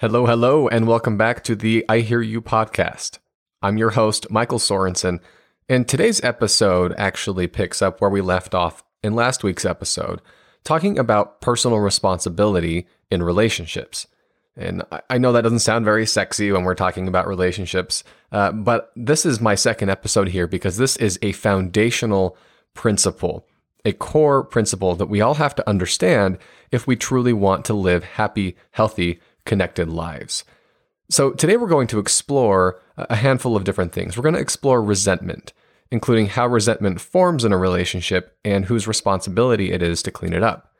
Hello, hello, and welcome back to the I Hear You podcast. I'm your host, Michael Sorensen, and today's episode actually picks up where we left off in last week's episode, talking about personal responsibility in relationships. And I know that doesn't sound very sexy when we're talking about relationships, uh, but this is my second episode here because this is a foundational principle, a core principle that we all have to understand if we truly want to live happy, healthy, connected lives. So, today we're going to explore a handful of different things. We're going to explore resentment, including how resentment forms in a relationship and whose responsibility it is to clean it up.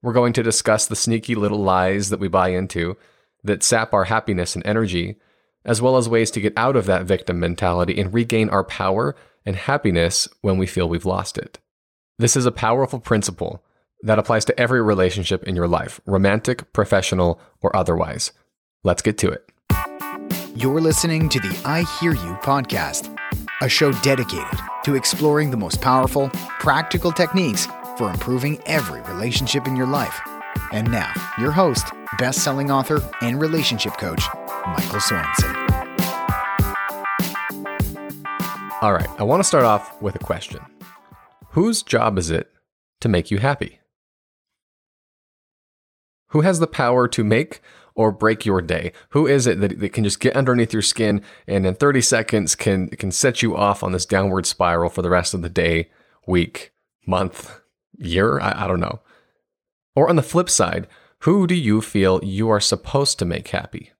We're going to discuss the sneaky little lies that we buy into that sap our happiness and energy, as well as ways to get out of that victim mentality and regain our power and happiness when we feel we've lost it. This is a powerful principle that applies to every relationship in your life, romantic, professional, or otherwise. Let's get to it. You're listening to the I Hear You podcast, a show dedicated to exploring the most powerful, practical techniques for improving every relationship in your life. And now, your host, best selling author, and relationship coach, Michael Sorensen. All right, I want to start off with a question Whose job is it to make you happy? Who has the power to make or break your day? Who is it that, that can just get underneath your skin and in 30 seconds can, can set you off on this downward spiral for the rest of the day, week, month, year? I, I don't know. Or on the flip side, who do you feel you are supposed to make happy?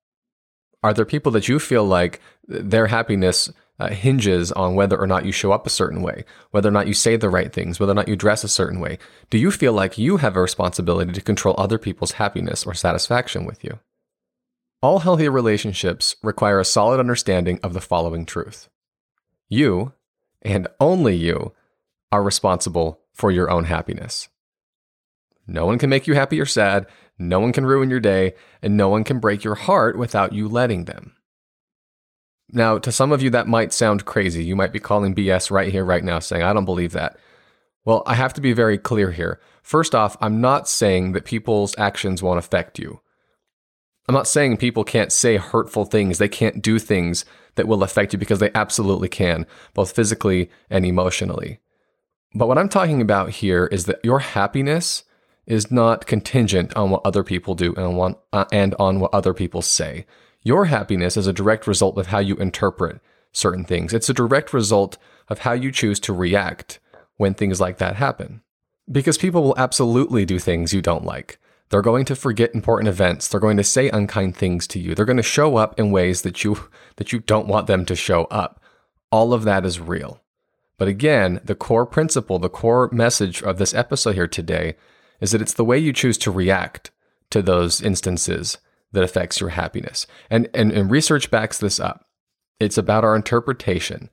Are there people that you feel like their happiness uh, hinges on whether or not you show up a certain way, whether or not you say the right things, whether or not you dress a certain way. Do you feel like you have a responsibility to control other people's happiness or satisfaction with you? All healthy relationships require a solid understanding of the following truth you, and only you, are responsible for your own happiness. No one can make you happy or sad, no one can ruin your day, and no one can break your heart without you letting them. Now, to some of you, that might sound crazy. You might be calling BS right here, right now, saying, I don't believe that. Well, I have to be very clear here. First off, I'm not saying that people's actions won't affect you. I'm not saying people can't say hurtful things, they can't do things that will affect you because they absolutely can, both physically and emotionally. But what I'm talking about here is that your happiness is not contingent on what other people do and on, uh, what other people say. Your happiness is a direct result of how you interpret certain things. It's a direct result of how you choose to react when things like that happen. Because people will absolutely do things you don't like. They're going to forget important events. They're going to say unkind things to you. They're going to show up in ways that you that you don't want them to show up. All of that is real. But again, the core principle, the core message of this episode here today is that it's the way you choose to react to those instances that affects your happiness. And, and, and research backs this up. It's about our interpretation.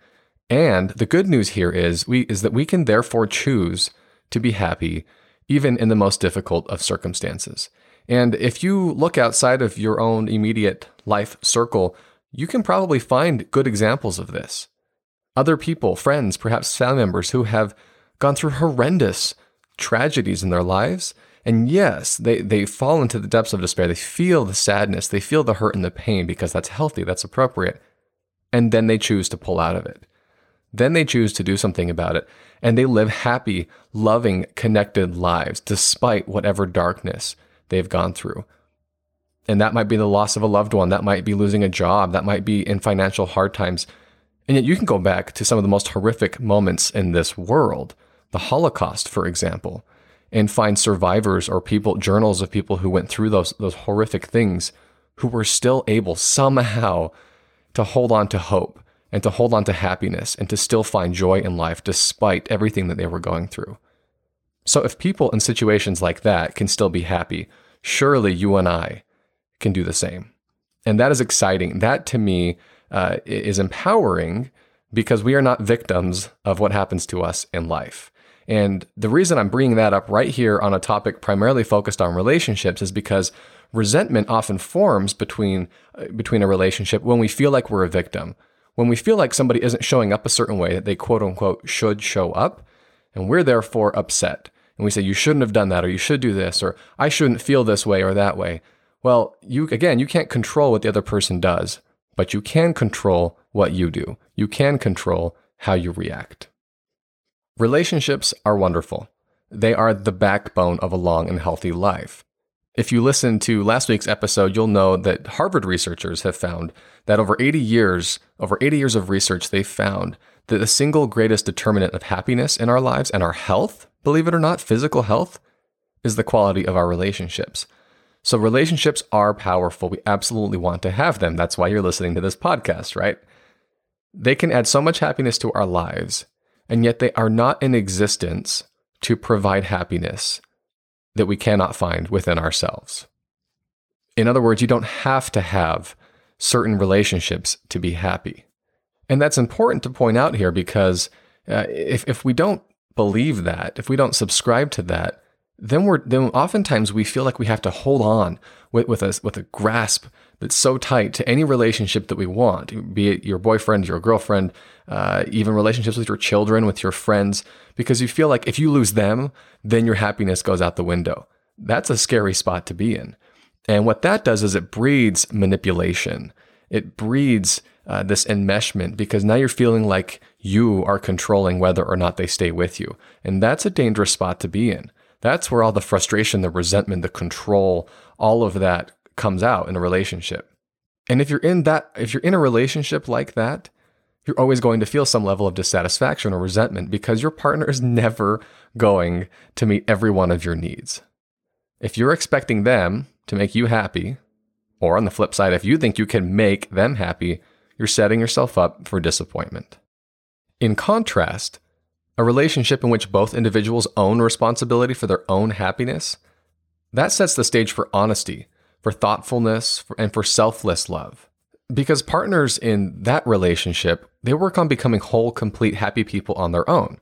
And the good news here is we is that we can therefore choose to be happy even in the most difficult of circumstances. And if you look outside of your own immediate life circle, you can probably find good examples of this. Other people, friends, perhaps family members who have gone through horrendous tragedies in their lives and yes, they, they fall into the depths of despair. They feel the sadness, they feel the hurt and the pain because that's healthy, that's appropriate. And then they choose to pull out of it. Then they choose to do something about it. And they live happy, loving, connected lives despite whatever darkness they've gone through. And that might be the loss of a loved one. That might be losing a job. That might be in financial hard times. And yet you can go back to some of the most horrific moments in this world. The Holocaust, for example and find survivors or people, journals of people who went through those, those horrific things who were still able somehow to hold on to hope and to hold on to happiness and to still find joy in life despite everything that they were going through. So, if people in situations like that can still be happy, surely you and I can do the same. And that is exciting. That to me uh, is empowering because we are not victims of what happens to us in life. And the reason I'm bringing that up right here on a topic primarily focused on relationships is because resentment often forms between uh, between a relationship when we feel like we're a victim. When we feel like somebody isn't showing up a certain way that they quote unquote should show up, and we're therefore upset. And we say you shouldn't have done that or you should do this or I shouldn't feel this way or that way. Well, you again, you can't control what the other person does, but you can control what you do. You can control how you react. Relationships are wonderful. They are the backbone of a long and healthy life. If you listen to last week's episode, you'll know that Harvard researchers have found that over 80 years, over 80 years of research, they found that the single greatest determinant of happiness in our lives and our health, believe it or not, physical health, is the quality of our relationships. So relationships are powerful. We absolutely want to have them. That's why you're listening to this podcast, right? They can add so much happiness to our lives, and yet they are not in existence to provide happiness that we cannot find within ourselves. In other words, you don't have to have certain relationships to be happy. And that's important to point out here because uh, if, if we don't believe that, if we don't subscribe to that, then we're then oftentimes we feel like we have to hold on with, with a with a grasp that's so tight to any relationship that we want, be it your boyfriend, your girlfriend, uh, even relationships with your children, with your friends, because you feel like if you lose them, then your happiness goes out the window. That's a scary spot to be in. And what that does is it breeds manipulation. It breeds uh, this enmeshment because now you're feeling like you are controlling whether or not they stay with you. And that's a dangerous spot to be in. That's where all the frustration, the resentment, the control, all of that comes out in a relationship. And if you're in that, if you're in a relationship like that, you're always going to feel some level of dissatisfaction or resentment because your partner is never going to meet every one of your needs. If you're expecting them to make you happy, or on the flip side, if you think you can make them happy, you're setting yourself up for disappointment. In contrast, a relationship in which both individuals own responsibility for their own happiness, that sets the stage for honesty, for thoughtfulness, and for selfless love. Because partners in that relationship, they work on becoming whole, complete, happy people on their own.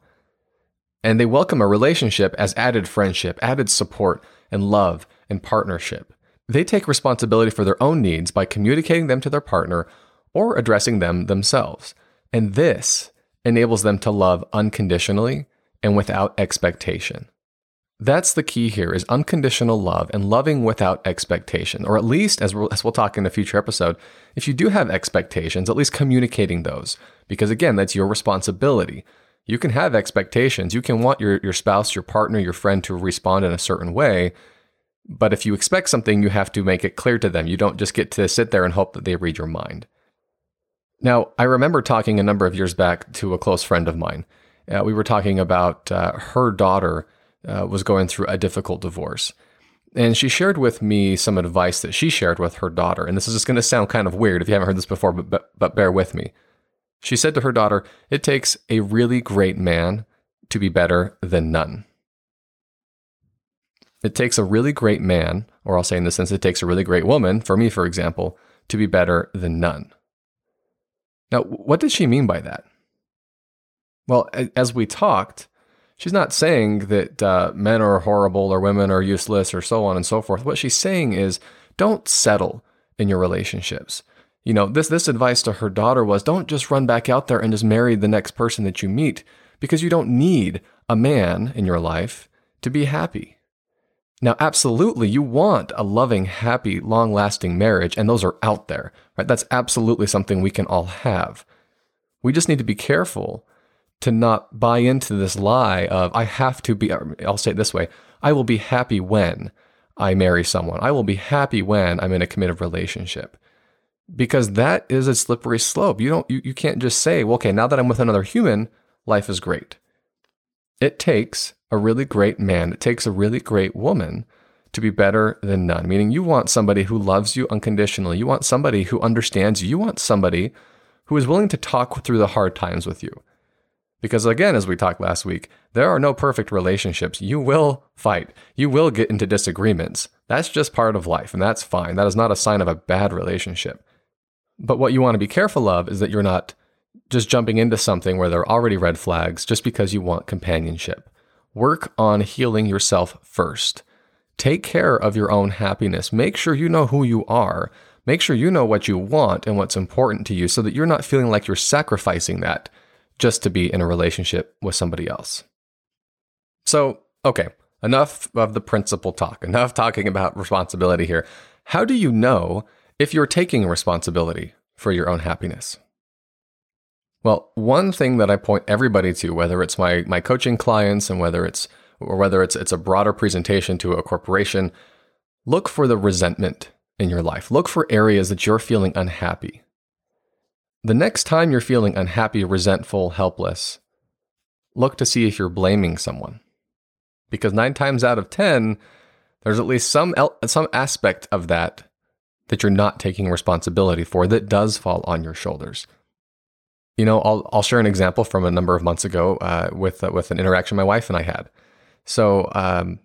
And they welcome a relationship as added friendship, added support, and love and partnership. They take responsibility for their own needs by communicating them to their partner or addressing them themselves. And this enables them to love unconditionally and without expectation. That's the key here is unconditional love and loving without expectation, or at least as we'll, as we'll talk in a future episode, if you do have expectations, at least communicating those, because again, that's your responsibility. You can have expectations. You can want your, your spouse, your partner, your friend to respond in a certain way. But if you expect something, you have to make it clear to them. You don't just get to sit there and hope that they read your mind. Now, I remember talking a number of years back to a close friend of mine. Uh, we were talking about uh, her daughter uh, was going through a difficult divorce. And she shared with me some advice that she shared with her daughter. And this is just going to sound kind of weird if you haven't heard this before, but, but, but bear with me. She said to her daughter, It takes a really great man to be better than none. It takes a really great man, or I'll say in this sense, it takes a really great woman, for me, for example, to be better than none. Now, what did she mean by that? Well, as we talked, she's not saying that uh, men are horrible or women are useless or so on and so forth. What she's saying is don't settle in your relationships. You know, this this advice to her daughter was don't just run back out there and just marry the next person that you meet because you don't need a man in your life to be happy. Now, absolutely, you want a loving, happy, long lasting marriage, and those are out there, right? That's absolutely something we can all have. We just need to be careful to not buy into this lie of, I have to be, I'll say it this way I will be happy when I marry someone. I will be happy when I'm in a committed relationship. Because that is a slippery slope. You don't you, you can't just say, well, okay, now that I'm with another human, life is great. It takes a really great man, it takes a really great woman to be better than none. Meaning, you want somebody who loves you unconditionally. You want somebody who understands you. You want somebody who is willing to talk through the hard times with you. Because again, as we talked last week, there are no perfect relationships. You will fight. You will get into disagreements. That's just part of life, and that's fine. That is not a sign of a bad relationship. But what you want to be careful of is that you're not just jumping into something where there are already red flags just because you want companionship. Work on healing yourself first. Take care of your own happiness. Make sure you know who you are. Make sure you know what you want and what's important to you so that you're not feeling like you're sacrificing that just to be in a relationship with somebody else. So, okay, enough of the principle talk, enough talking about responsibility here. how do you know if you're taking responsibility for your own happiness? Well, one thing that I point everybody to, whether it's my, my coaching clients and whether it's or whether it's it's a broader presentation to a corporation, look for the resentment in your life. Look for areas that you're feeling unhappy. The next time you're feeling unhappy, resentful, helpless, look to see if you're blaming someone. Because 9 times out of 10, there's at least some el- some aspect of that that you're not taking responsibility for that does fall on your shoulders. You know, I'll I'll share an example from a number of months ago uh, with uh, with an interaction my wife and I had. So um,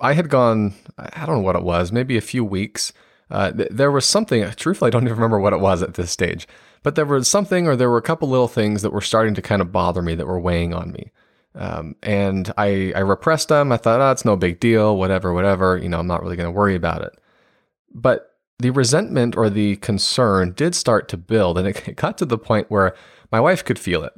I had gone, I don't know what it was, maybe a few weeks. Uh, th- there was something. Truthfully, I don't even remember what it was at this stage. But there was something, or there were a couple little things that were starting to kind of bother me, that were weighing on me. Um, and I, I repressed them. I thought, oh, it's no big deal, whatever, whatever. You know, I'm not really going to worry about it. But the resentment or the concern did start to build, and it got to the point where my wife could feel it.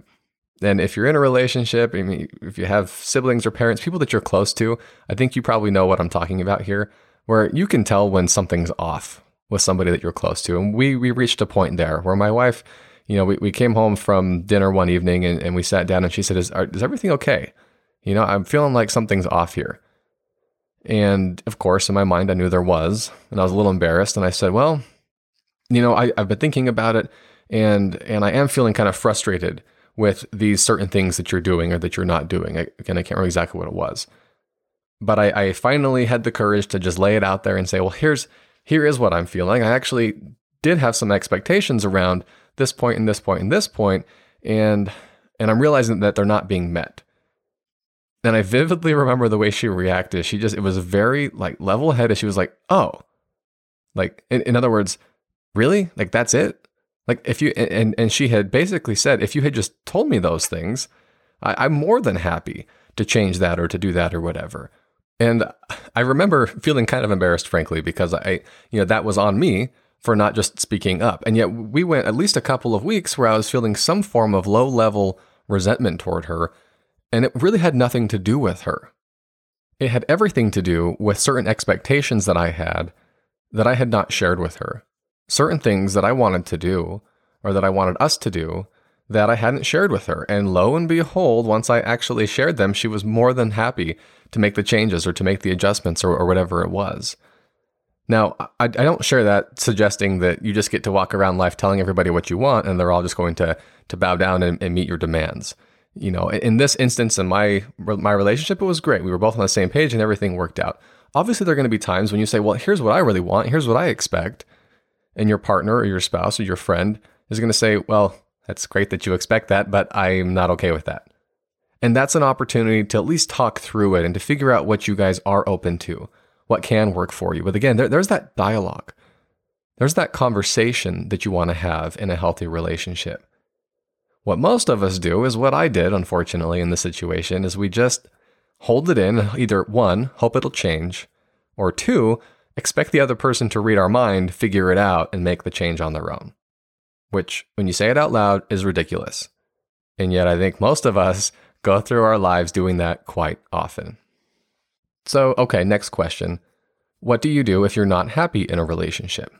And if you're in a relationship, I mean, if you have siblings or parents, people that you're close to, I think you probably know what I'm talking about here, where you can tell when something's off with somebody that you're close to. And we we reached a point there where my wife, you know, we, we came home from dinner one evening and, and we sat down and she said, is, are, is everything okay? You know, I'm feeling like something's off here. And of course, in my mind, I knew there was. And I was a little embarrassed. And I said, well, you know, I, I've been thinking about it and and I am feeling kind of frustrated with these certain things that you're doing or that you're not doing. I, again, I can't remember exactly what it was, but I, I finally had the courage to just lay it out there and say, well, here's here is what I'm feeling. I actually did have some expectations around this point and this point and this point, and and I'm realizing that they're not being met. And I vividly remember the way she reacted. She just it was very like level headed. She was like, "Oh, like in, in other words, really? Like that's it? Like if you and and she had basically said, if you had just told me those things, I, I'm more than happy to change that or to do that or whatever. And I remember feeling kind of embarrassed, frankly, because I, you know, that was on me for not just speaking up. And yet we went at least a couple of weeks where I was feeling some form of low level resentment toward her. And it really had nothing to do with her. It had everything to do with certain expectations that I had that I had not shared with her certain things that I wanted to do or that I wanted us to do that I hadn't shared with her. And lo and behold, once I actually shared them, she was more than happy to make the changes or to make the adjustments or, or whatever it was. Now, I, I, don't share that suggesting that you just get to walk around life telling everybody what you want and they're all just going to, to bow down and, and meet your demands. You know, in this instance, in my my relationship, it was great. We were both on the same page and everything worked out. Obviously, there are going to be times when you say, "Well, here's what I really want. Here's what I expect," and your partner or your spouse or your friend is going to say, Well, that's great that you expect that, but I'm not okay with that. And that's an opportunity to at least talk through it and to figure out what you guys are open to, what can work for you. But again, there, there's that dialogue. There's that conversation that you want to have in a healthy relationship. What most of us do is what I did, unfortunately, in this situation, is we just hold it in, either one, hope it'll change, or two, expect the other person to read our mind, figure it out, and make the change on their own. Which, when you say it out loud, is ridiculous. And yet, I think most of us go through our lives doing that quite often. So, okay, next question. What do you do if you're not happy in a relationship?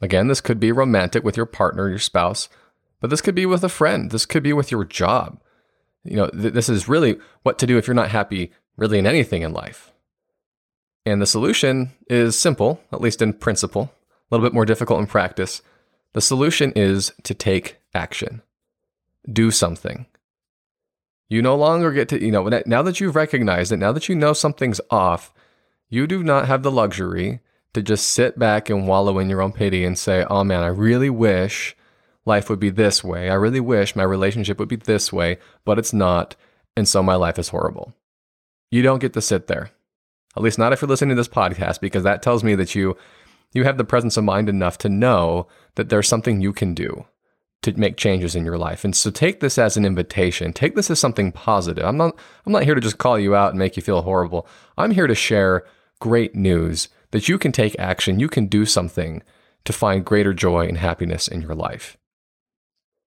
Again, this could be romantic with your partner, your spouse, but this could be with a friend. This could be with your job. You know, th- this is really what to do if you're not happy really in anything in life. And the solution is simple, at least in principle, a little bit more difficult in practice. The solution is to take action. Do something. You no longer get to, you know, now that you've recognized it, now that you know something's off, you do not have the luxury to just sit back and wallow in your own pity and say, oh man, I really wish life would be this way. I really wish my relationship would be this way, but it's not. And so my life is horrible. You don't get to sit there. At least not if you're listening to this podcast, because that tells me that you you have the presence of mind enough to know that there's something you can do to make changes in your life. And so take this as an invitation. Take this as something positive. I'm not I'm not here to just call you out and make you feel horrible. I'm here to share great news that you can take action, you can do something to find greater joy and happiness in your life.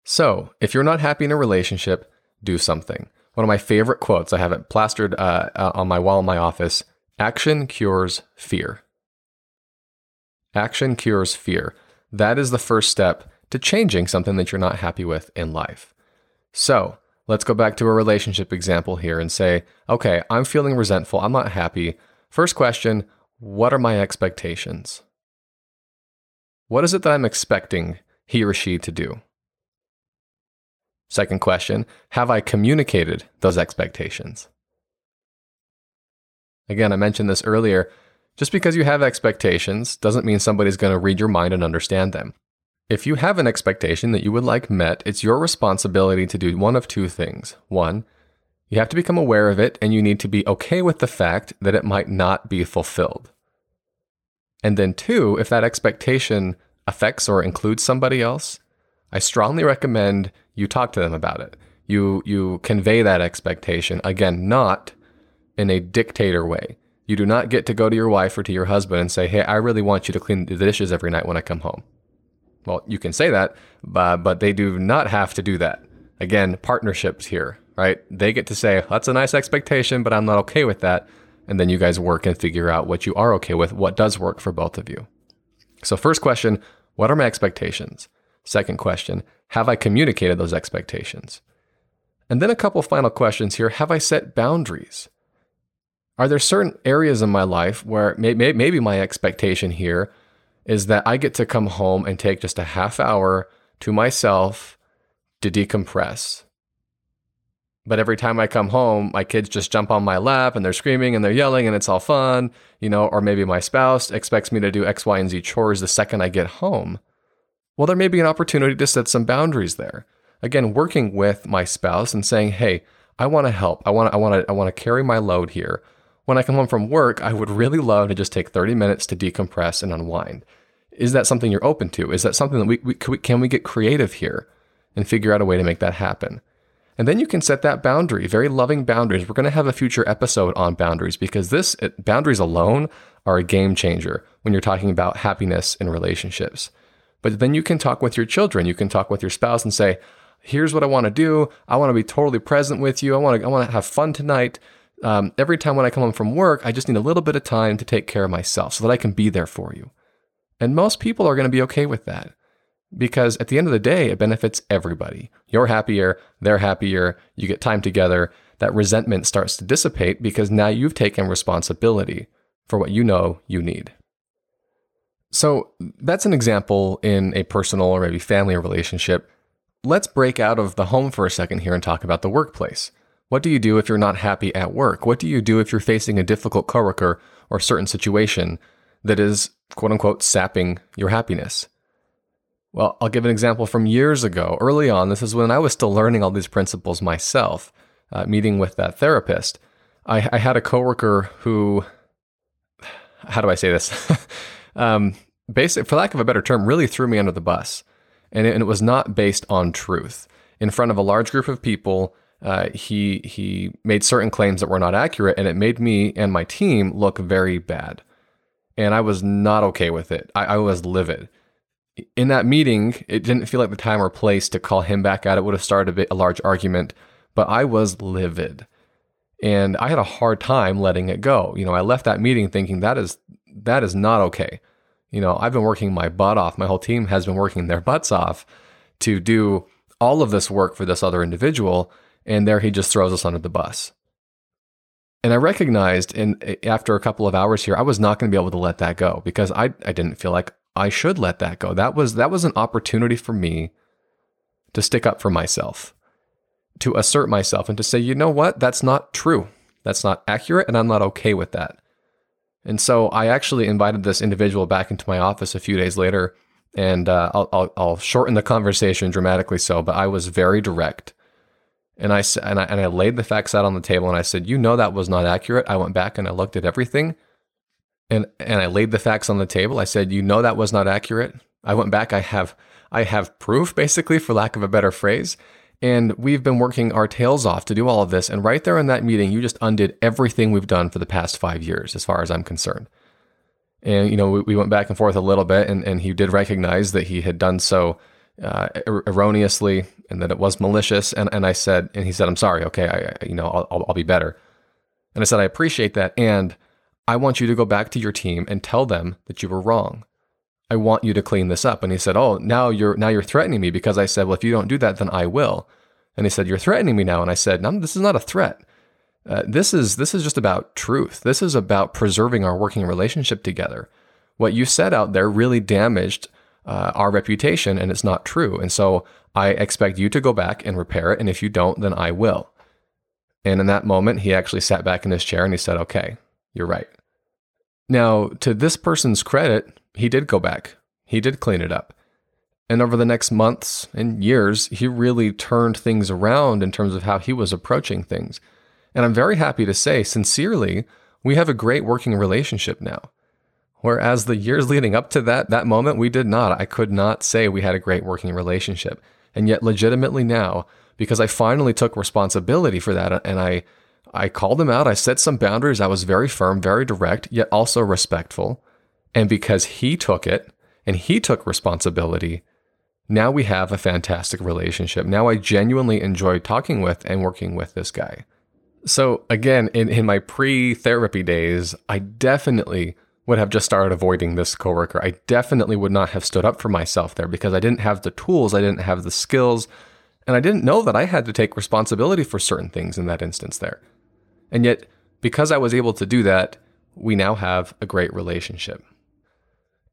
So, if you're not happy in a relationship, do something. One of my favorite quotes, I have it plastered uh, uh on my wall in my office Action cures fear. Action cures fear. That is the first step to changing something that you're not happy with in life. So let's go back to a relationship example here and say, okay, I'm feeling resentful. I'm not happy. First question What are my expectations? What is it that I'm expecting he or she to do? Second question Have I communicated those expectations? Again, I mentioned this earlier. Just because you have expectations doesn't mean somebody's going to read your mind and understand them. If you have an expectation that you would like met, it's your responsibility to do one of two things. One, you have to become aware of it and you need to be okay with the fact that it might not be fulfilled. And then, two, if that expectation affects or includes somebody else, I strongly recommend you talk to them about it. You, you convey that expectation. Again, not in a dictator way. You do not get to go to your wife or to your husband and say, Hey, I really want you to clean the dishes every night when I come home. Well, you can say that, but, but they do not have to do that. Again, partnerships here, right? They get to say, That's a nice expectation, but I'm not okay with that. And then you guys work and figure out what you are okay with, what does work for both of you. So, first question What are my expectations? Second question Have I communicated those expectations? And then a couple final questions here Have I set boundaries? Are there certain areas in my life where may, may, maybe my expectation here is that I get to come home and take just a half hour to myself to decompress? But every time I come home, my kids just jump on my lap and they're screaming and they're yelling and it's all fun, you know, or maybe my spouse expects me to do X, Y, and Z chores the second I get home. Well, there may be an opportunity to set some boundaries there. Again, working with my spouse and saying, "Hey, I want to help. I want to, I want to, I want to carry my load here when I come home from work, I would really love to just take 30 minutes to decompress and unwind. Is that something you're open to? Is that something that we, we, can we get creative here and figure out a way to make that happen? And then you can set that boundary, very loving boundaries. We're going to have a future episode on boundaries because this boundaries alone are a game changer when you're talking about happiness in relationships. But then you can talk with your children, you can talk with your spouse and say, "Here's what I want to do. I want to be totally present with you. I want to I want to have fun tonight um, every time when I come home from work, I just need a little bit of time to take care of myself so that I can be there for you. And most people are going to be okay with that because at the end of the day, it benefits everybody. You're happier, they're happier, you get time together. That resentment starts to dissipate because now you've taken responsibility for what you know you need. So that's an example in a personal or maybe family relationship. Let's break out of the home for a second here and talk about the workplace. What do you do if you're not happy at work? What do you do if you're facing a difficult coworker or certain situation that is quote unquote sapping your happiness? Well, I'll give an example from years ago. Early on, this is when I was still learning all these principles myself, uh, meeting with that therapist. I, I, had a coworker who, how do I say this? um, basic, for lack of a better term, really threw me under the bus. And it, and it was not based on truth. In front of a large group of people, uh, he he made certain claims that were not accurate, and it made me and my team look very bad. And I was not okay with it. I, I was livid. In that meeting, it didn't feel like the time or place to call him back out. It would have started a, bit, a large argument, but I was livid, and I had a hard time letting it go. You know, I left that meeting thinking that is that is not okay. You know, I've been working my butt off. My whole team has been working their butts off to do all of this work for this other individual and there he just throws us under the bus. And I recognized in after a couple of hours here, I was not going to be able to let that go because I, I didn't feel like I should let that go. That was that was an opportunity for me to stick up for myself, to assert myself and to say, you know what, that's not true. That's not accurate, and I'm not okay with that. And so I actually invited this individual back into my office a few days later, and uh, I'll, I'll, I'll shorten the conversation dramatically so, but I was very direct and I, and I and I laid the facts out on the table and I said, "You know that was not accurate." I went back and I looked at everything, and and I laid the facts on the table. I said, "You know that was not accurate." I went back. I have I have proof, basically, for lack of a better phrase. And we've been working our tails off to do all of this. And right there in that meeting, you just undid everything we've done for the past five years, as far as I'm concerned. And you know, we, we went back and forth a little bit, and, and he did recognize that he had done so uh, er- erroneously and that it was malicious. And, and I said, and he said, I'm sorry. Okay. I, you know, I'll, I'll be better. And I said, I appreciate that. And I want you to go back to your team and tell them that you were wrong. I want you to clean this up. And he said, Oh, now you're now you're threatening me because I said, Well, if you don't do that, then I will. And he said, You're threatening me now. And I said, No, this is not a threat. Uh, this is this is just about truth. This is about preserving our working relationship together. What you said out there really damaged uh, our reputation, and it's not true. And so I expect you to go back and repair it. And if you don't, then I will. And in that moment, he actually sat back in his chair and he said, Okay, you're right. Now, to this person's credit, he did go back. He did clean it up. And over the next months and years, he really turned things around in terms of how he was approaching things. And I'm very happy to say, sincerely, we have a great working relationship now. Whereas the years leading up to that that moment, we did not. I could not say we had a great working relationship. And yet legitimately now, because I finally took responsibility for that and I I called him out, I set some boundaries, I was very firm, very direct, yet also respectful. And because he took it and he took responsibility, now we have a fantastic relationship. Now I genuinely enjoy talking with and working with this guy. So again, in, in my pre-therapy days, I definitely would have just started avoiding this coworker. I definitely would not have stood up for myself there because I didn't have the tools, I didn't have the skills, and I didn't know that I had to take responsibility for certain things in that instance there. And yet, because I was able to do that, we now have a great relationship.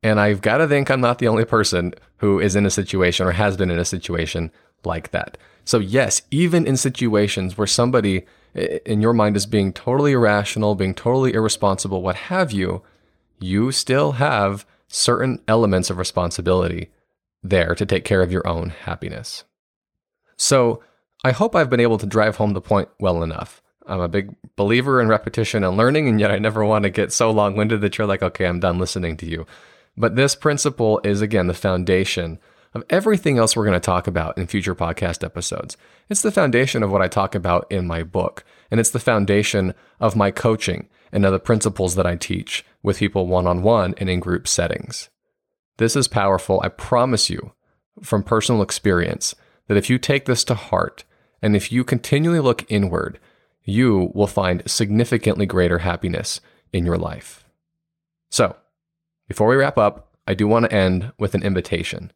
And I've got to think I'm not the only person who is in a situation or has been in a situation like that. So, yes, even in situations where somebody in your mind is being totally irrational, being totally irresponsible, what have you, you still have certain elements of responsibility there to take care of your own happiness. So, I hope I've been able to drive home the point well enough. I'm a big believer in repetition and learning, and yet I never want to get so long winded that you're like, okay, I'm done listening to you. But this principle is, again, the foundation of everything else we're going to talk about in future podcast episodes. It's the foundation of what I talk about in my book, and it's the foundation of my coaching and other principles that I teach with people one on one and in group settings. This is powerful. I promise you from personal experience that if you take this to heart and if you continually look inward, you will find significantly greater happiness in your life. So, before we wrap up, I do want to end with an invitation.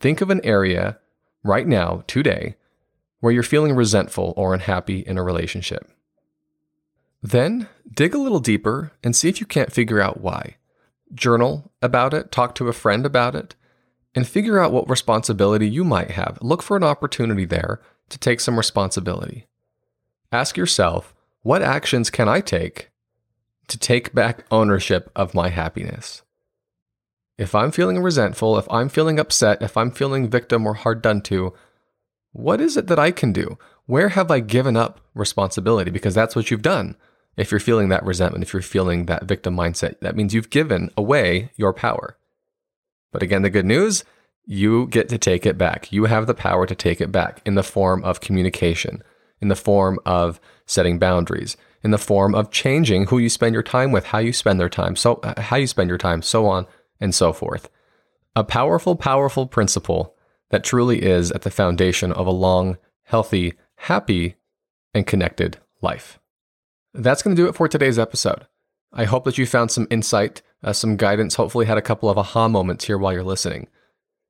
Think of an area right now, today, where you're feeling resentful or unhappy in a relationship. Then dig a little deeper and see if you can't figure out why. Journal about it, talk to a friend about it, and figure out what responsibility you might have. Look for an opportunity there to take some responsibility. Ask yourself, what actions can I take to take back ownership of my happiness. If I'm feeling resentful, if I'm feeling upset, if I'm feeling victim or hard done to, what is it that I can do? Where have I given up responsibility? Because that's what you've done. If you're feeling that resentment, if you're feeling that victim mindset, that means you've given away your power. But again, the good news, you get to take it back. You have the power to take it back in the form of communication, in the form of setting boundaries, in the form of changing who you spend your time with, how you spend their time, so uh, how you spend your time, so on and so forth. A powerful, powerful principle that truly is at the foundation of a long, healthy, happy, and connected life. That's going to do it for today's episode. I hope that you found some insight, uh, some guidance, hopefully had a couple of aha moments here while you're listening.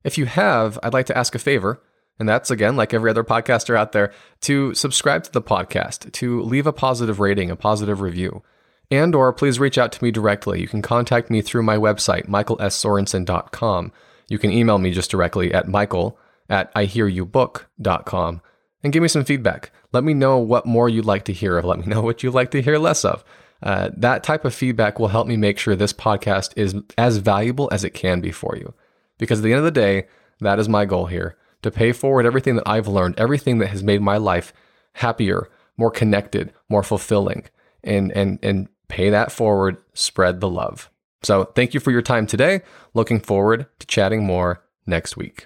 If you have, I'd like to ask a favor. And that's again, like every other podcaster out there, to subscribe to the podcast, to leave a positive rating, a positive review. And or please reach out to me directly. You can contact me through my website, michaelssorensen.com. You can email me just directly at michael at ihearyoubook.com and give me some feedback. Let me know what more you'd like to hear of. Let me know what you'd like to hear less of. Uh, that type of feedback will help me make sure this podcast is as valuable as it can be for you. Because at the end of the day, that is my goal here to pay forward everything that I've learned, everything that has made my life happier, more connected, more fulfilling, and and and pay that forward, spread the love. So, thank you for your time today. Looking forward to chatting more next week.